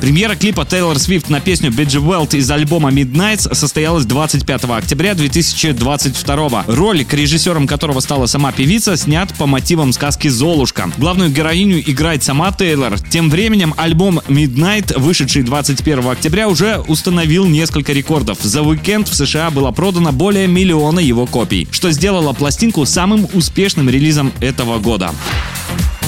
Премьера клипа Тейлор Свифт на песню Беджи Велт из альбома Midnights состоялась 25 октября 2022 Ролик, режиссером которого стала сама певица, снят по мотивам сказки «Золушка». Главную героиню играет сама Тейлор. Тем временем альбом Midnight, вышедший 21 октября, уже установил несколько рекордов. За уикенд в США было продано более миллиона его копий, что сделало пластинку самым успешным релизом этого года.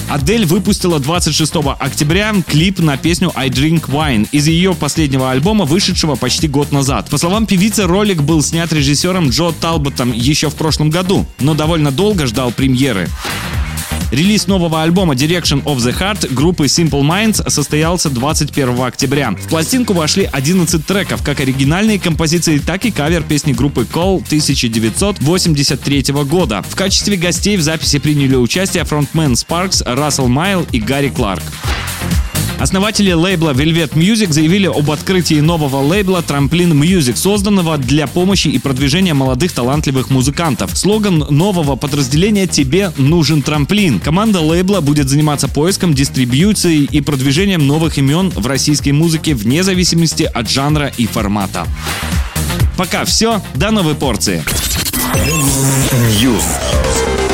Адель выпустила 26 октября клип на песню I Drink Wine из ее последнего альбома, вышедшего почти год назад. По словам певицы, ролик был снят режиссером Джо Талботом еще в прошлом году, но довольно долго ждал премьеры. Релиз нового альбома Direction of the Heart группы Simple Minds состоялся 21 октября. В пластинку вошли 11 треков, как оригинальные композиции, так и кавер песни группы Call 1983 года. В качестве гостей в записи приняли участие фронтмен Sparks, Рассел Майл и Гарри Кларк. Основатели лейбла Velvet Music заявили об открытии нового лейбла Tramplin Music, созданного для помощи и продвижения молодых талантливых музыкантов. Слоган нового подразделения «Тебе нужен трамплин». Команда лейбла будет заниматься поиском, дистрибьюцией и продвижением новых имен в российской музыке вне зависимости от жанра и формата. Пока все, до новой порции. News.